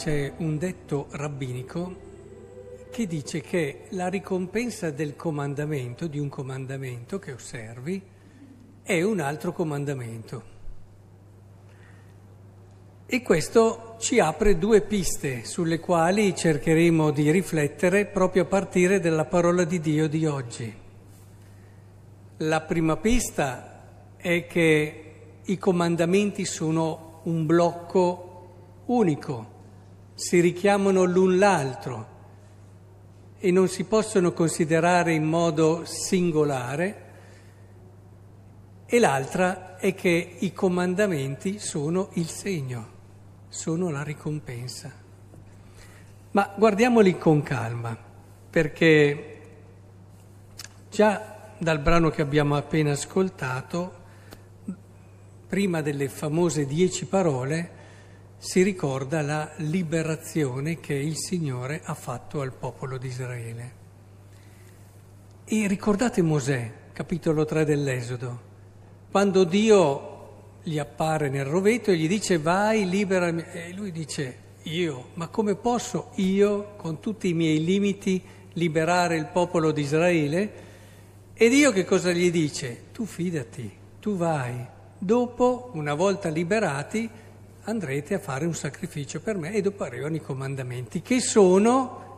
c'è un detto rabbinico che dice che la ricompensa del comandamento, di un comandamento che osservi, è un altro comandamento. E questo ci apre due piste sulle quali cercheremo di riflettere proprio a partire dalla parola di Dio di oggi. La prima pista è che i comandamenti sono un blocco unico, si richiamano l'un l'altro e non si possono considerare in modo singolare. E l'altra è che i comandamenti sono il segno sono la ricompensa. Ma guardiamoli con calma, perché già dal brano che abbiamo appena ascoltato, prima delle famose dieci parole, si ricorda la liberazione che il Signore ha fatto al popolo di Israele. E ricordate Mosè, capitolo 3 dell'Esodo, quando Dio gli appare nel rovetto e gli dice vai, liberami. E lui dice io, ma come posso io, con tutti i miei limiti, liberare il popolo di Israele? E Dio che cosa gli dice? Tu fidati, tu vai. Dopo, una volta liberati, andrete a fare un sacrificio per me e dopo arrivano i comandamenti, che sono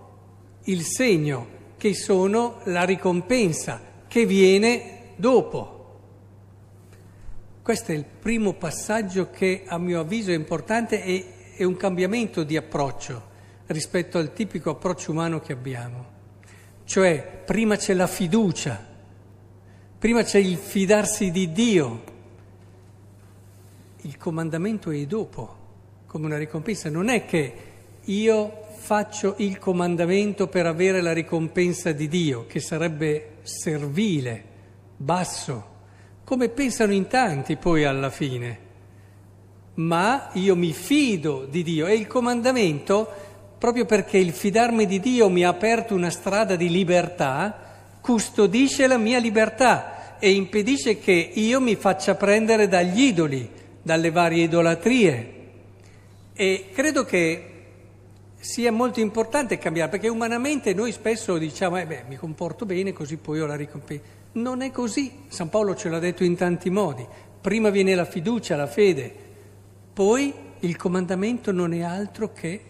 il segno, che sono la ricompensa, che viene dopo. Questo è il primo passaggio che a mio avviso è importante e è un cambiamento di approccio rispetto al tipico approccio umano che abbiamo. Cioè, prima c'è la fiducia, prima c'è il fidarsi di Dio. Il comandamento è dopo, come una ricompensa. Non è che io faccio il comandamento per avere la ricompensa di Dio, che sarebbe servile, basso come pensano in tanti poi alla fine. Ma io mi fido di Dio e il comandamento, proprio perché il fidarmi di Dio mi ha aperto una strada di libertà, custodisce la mia libertà e impedisce che io mi faccia prendere dagli idoli, dalle varie idolatrie. E credo che sia molto importante cambiare, perché umanamente noi spesso diciamo, eh beh, mi comporto bene, così poi ho la ricompensa. Non è così, San Paolo ce l'ha detto in tanti modi. Prima viene la fiducia, la fede, poi il comandamento non è altro che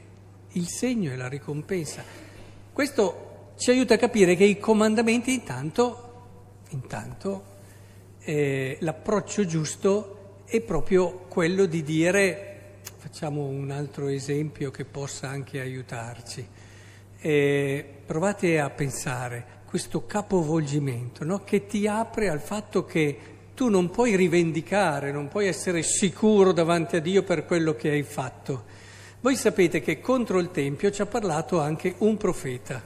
il segno e la ricompensa. Questo ci aiuta a capire che i comandamenti intanto, intanto eh, l'approccio giusto è proprio quello di dire, facciamo un altro esempio che possa anche aiutarci, eh, provate a pensare, questo capovolgimento no? che ti apre al fatto che tu non puoi rivendicare, non puoi essere sicuro davanti a Dio per quello che hai fatto. Voi sapete che contro il Tempio ci ha parlato anche un profeta.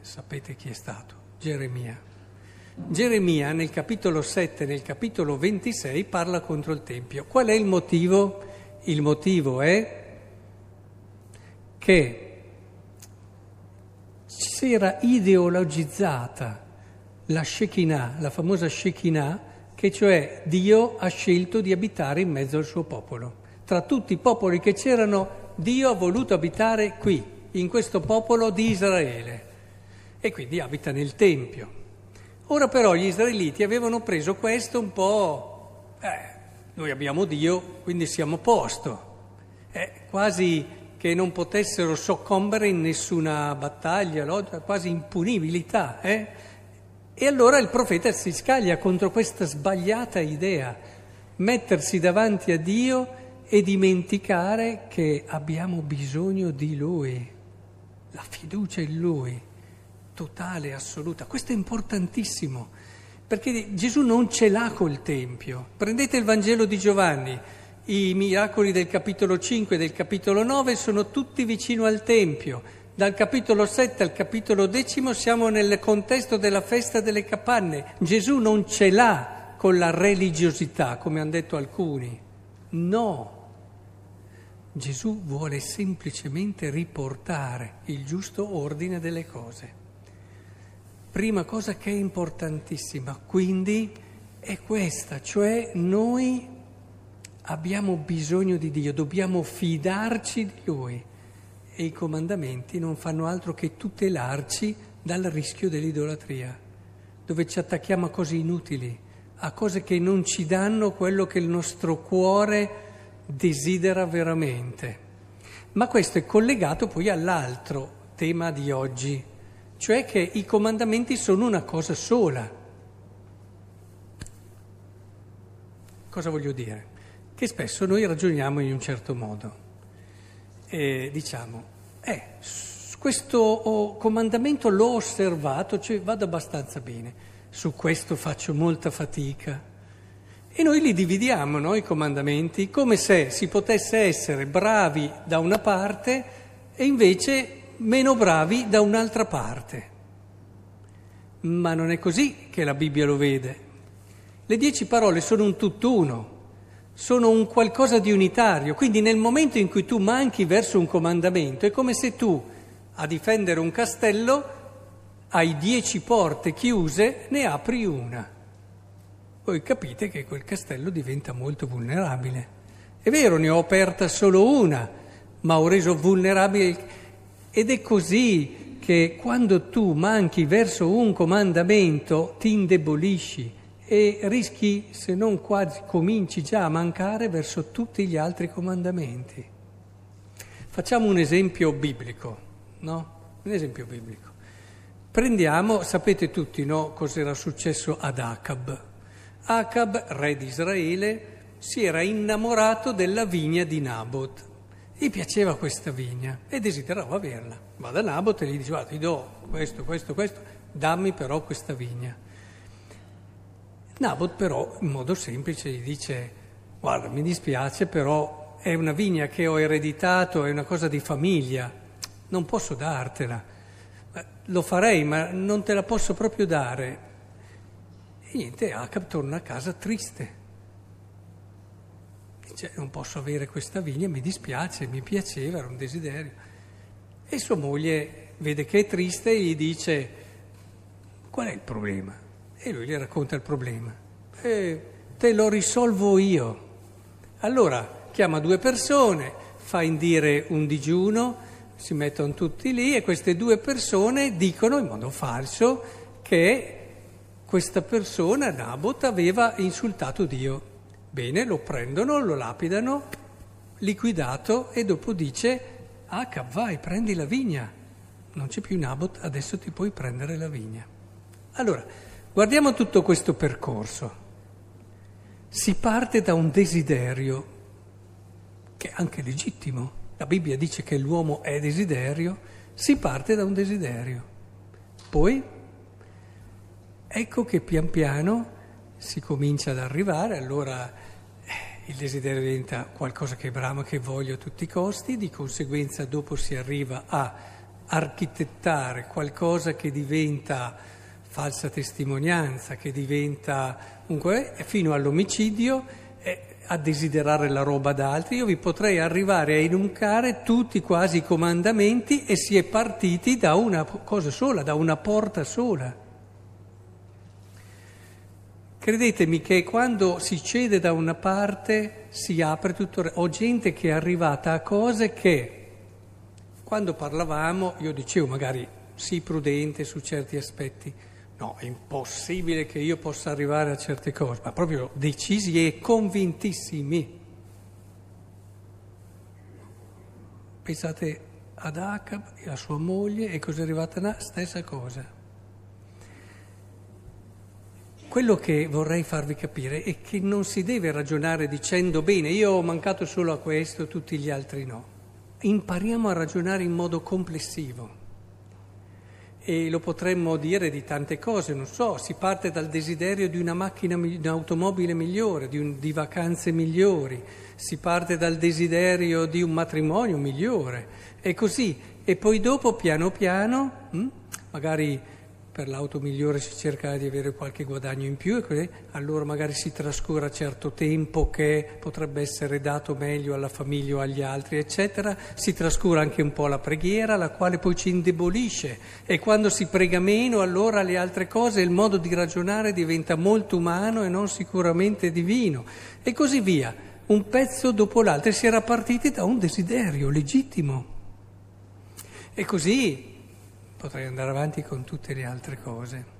Sapete chi è stato? Geremia. Geremia nel capitolo 7 nel capitolo 26 parla contro il Tempio. Qual è il motivo? Il motivo è che si era ideologizzata la Shekinah, la famosa Shekinah, che cioè Dio ha scelto di abitare in mezzo al suo popolo. Tra tutti i popoli che c'erano, Dio ha voluto abitare qui, in questo popolo di Israele, e quindi abita nel Tempio. Ora però gli israeliti avevano preso questo un po', eh, noi abbiamo Dio, quindi siamo a posto, eh, quasi che non potessero soccombere in nessuna battaglia, no? quasi impunibilità. Eh? E allora il profeta si scaglia contro questa sbagliata idea, mettersi davanti a Dio e dimenticare che abbiamo bisogno di Lui, la fiducia in Lui, totale, assoluta. Questo è importantissimo, perché Gesù non ce l'ha col Tempio. Prendete il Vangelo di Giovanni. I miracoli del capitolo 5 e del capitolo 9 sono tutti vicino al Tempio. Dal capitolo 7 al capitolo 10 siamo nel contesto della festa delle capanne. Gesù non ce l'ha con la religiosità, come hanno detto alcuni. No. Gesù vuole semplicemente riportare il giusto ordine delle cose. Prima cosa che è importantissima, quindi, è questa, cioè noi abbiamo bisogno di Dio, dobbiamo fidarci di Lui e i comandamenti non fanno altro che tutelarci dal rischio dell'idolatria, dove ci attacchiamo a cose inutili, a cose che non ci danno quello che il nostro cuore desidera veramente. Ma questo è collegato poi all'altro tema di oggi, cioè che i comandamenti sono una cosa sola. Cosa voglio dire? Che spesso noi ragioniamo in un certo modo e diciamo, eh, questo oh, comandamento l'ho osservato, cioè vado abbastanza bene, su questo faccio molta fatica. E noi li dividiamo, no, i comandamenti, come se si potesse essere bravi da una parte e invece meno bravi da un'altra parte. Ma non è così che la Bibbia lo vede. Le dieci parole sono un tutt'uno, sono un qualcosa di unitario, quindi nel momento in cui tu manchi verso un comandamento è come se tu a difendere un castello hai dieci porte chiuse, ne apri una. Voi capite che quel castello diventa molto vulnerabile. È vero, ne ho aperta solo una, ma ho reso vulnerabile ed è così che quando tu manchi verso un comandamento ti indebolisci e rischi, se non quasi, cominci già a mancare verso tutti gli altri comandamenti. Facciamo un esempio biblico, no? Un esempio biblico. Prendiamo, sapete tutti, no, cos'era successo ad Acab. Acab, re di Israele, si era innamorato della vigna di Nabot. Gli piaceva questa vigna e desiderava averla. Va da Nabot e gli dice, guarda, ti do questo, questo, questo, dammi però questa vigna. Nabot però in modo semplice gli dice, guarda, mi dispiace, però è una vigna che ho ereditato, è una cosa di famiglia, non posso dartela. Lo farei, ma non te la posso proprio dare. E niente, Acab torna a casa triste dice non posso avere questa vigna, mi dispiace, mi piaceva, era un desiderio. E sua moglie vede che è triste e gli dice qual è il problema? E lui gli racconta il problema. E te lo risolvo io. Allora chiama due persone, fa indire un digiuno, si mettono tutti lì e queste due persone dicono in modo falso che questa persona, Nabot, aveva insultato Dio. Bene, lo prendono, lo lapidano, liquidato e dopo dice, ah, vai, prendi la vigna. Non c'è più Nabot, adesso ti puoi prendere la vigna. Allora, guardiamo tutto questo percorso. Si parte da un desiderio, che è anche legittimo. La Bibbia dice che l'uomo è desiderio, si parte da un desiderio. Poi, ecco che pian piano si comincia ad arrivare, allora eh, il desiderio diventa qualcosa che brama, che voglio a tutti i costi, di conseguenza dopo si arriva a architettare qualcosa che diventa falsa testimonianza, che diventa comunque fino all'omicidio, eh, a desiderare la roba d'altri. Io vi potrei arrivare a enuncare tutti quasi i comandamenti e si è partiti da una cosa sola, da una porta sola. Credetemi che quando si cede da una parte si apre tutto. Ho gente che è arrivata a cose che quando parlavamo io dicevo magari sii prudente su certi aspetti. No, è impossibile che io possa arrivare a certe cose, ma proprio decisi e convintissimi. Pensate ad Acab e alla sua moglie e cos'è arrivata là? Stessa cosa. Quello che vorrei farvi capire è che non si deve ragionare dicendo bene, io ho mancato solo a questo, tutti gli altri no. Impariamo a ragionare in modo complessivo. E lo potremmo dire di tante cose, non so, si parte dal desiderio di una macchina, un'automobile migliore, di, un, di vacanze migliori, si parte dal desiderio di un matrimonio migliore, e così. E poi dopo, piano piano, hm, magari per l'auto migliore si cerca di avere qualche guadagno in più e allora magari si trascura certo tempo che potrebbe essere dato meglio alla famiglia o agli altri, eccetera. Si trascura anche un po' la preghiera, la quale poi ci indebolisce e quando si prega meno allora le altre cose, il modo di ragionare diventa molto umano e non sicuramente divino e così via. un pezzo dopo l'altro, si era partiti da un desiderio legittimo. E così potrei andare avanti con tutte le altre cose.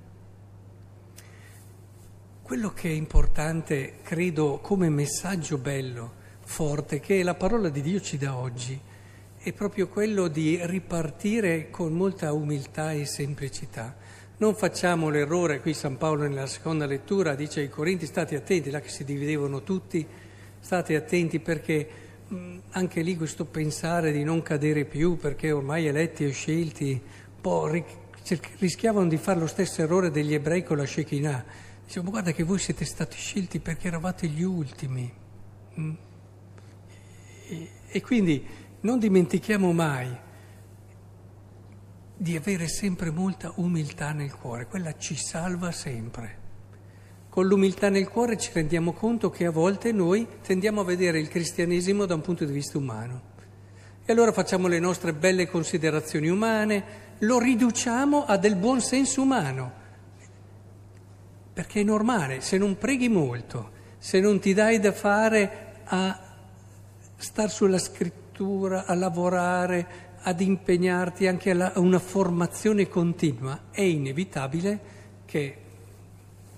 Quello che è importante, credo, come messaggio bello, forte, che la parola di Dio ci dà oggi, è proprio quello di ripartire con molta umiltà e semplicità. Non facciamo l'errore, qui San Paolo nella seconda lettura dice ai Corinti state attenti, là che si dividevano tutti, state attenti perché anche lì questo pensare di non cadere più perché ormai eletti e scelti, po' rischiavano di fare lo stesso errore degli ebrei con la Shekinah. Diciamo guarda che voi siete stati scelti perché eravate gli ultimi. Mm? E quindi non dimentichiamo mai di avere sempre molta umiltà nel cuore, quella ci salva sempre. Con l'umiltà nel cuore ci rendiamo conto che a volte noi tendiamo a vedere il cristianesimo da un punto di vista umano. E allora facciamo le nostre belle considerazioni umane, lo riduciamo a del buon senso umano. Perché è normale, se non preghi molto, se non ti dai da fare a star sulla scrittura, a lavorare, ad impegnarti anche a una formazione continua, è inevitabile che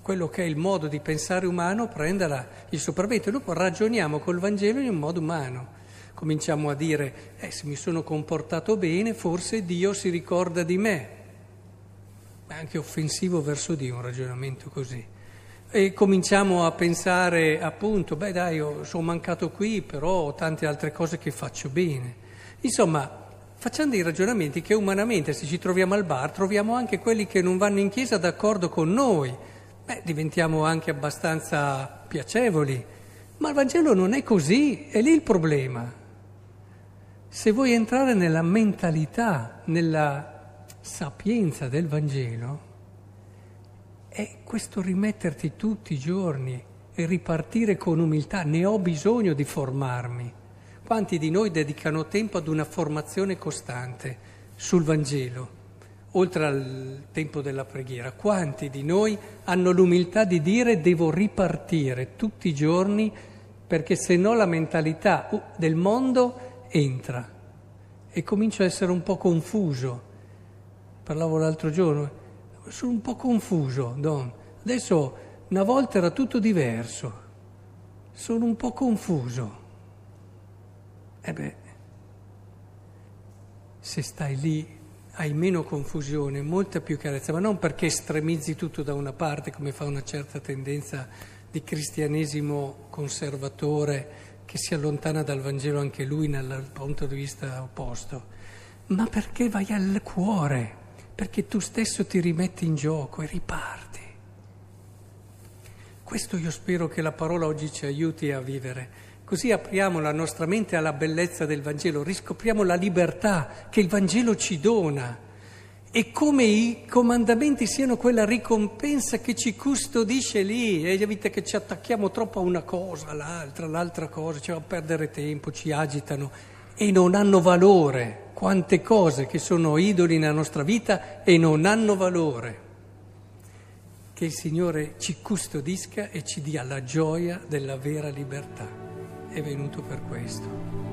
quello che è il modo di pensare umano prenda il sopravvento. Dopo ragioniamo col Vangelo in un modo umano. Cominciamo a dire, eh, se mi sono comportato bene, forse Dio si ricorda di me. È anche offensivo verso Dio un ragionamento così. E cominciamo a pensare appunto, beh dai, sono mancato qui, però ho tante altre cose che faccio bene. Insomma, facciamo dei ragionamenti che umanamente, se ci troviamo al bar, troviamo anche quelli che non vanno in chiesa d'accordo con noi. Beh, diventiamo anche abbastanza piacevoli. Ma il Vangelo non è così, è lì il problema. Se vuoi entrare nella mentalità, nella sapienza del Vangelo, è questo rimetterti tutti i giorni e ripartire con umiltà. Ne ho bisogno di formarmi. Quanti di noi dedicano tempo ad una formazione costante sul Vangelo, oltre al tempo della preghiera? Quanti di noi hanno l'umiltà di dire devo ripartire tutti i giorni perché se no la mentalità uh, del mondo entra e comincio a essere un po' confuso. Parlavo l'altro giorno, sono un po' confuso, Don. Adesso una volta era tutto diverso. Sono un po' confuso. E beh, se stai lì hai meno confusione, molta più chiarezza, ma non perché estremizzi tutto da una parte, come fa una certa tendenza di cristianesimo conservatore che si allontana dal Vangelo anche lui dal punto di vista opposto, ma perché vai al cuore perché tu stesso ti rimetti in gioco e riparti. Questo io spero che la parola oggi ci aiuti a vivere. Così apriamo la nostra mente alla bellezza del Vangelo, riscopriamo la libertà che il Vangelo ci dona e come i comandamenti siano quella ricompensa che ci custodisce lì. E evita che ci attacchiamo troppo a una cosa, all'altra, all'altra cosa, ci va a perdere tempo, ci agitano e non hanno valore quante cose che sono idoli nella nostra vita e non hanno valore. Che il Signore ci custodisca e ci dia la gioia della vera libertà. È venuto per questo.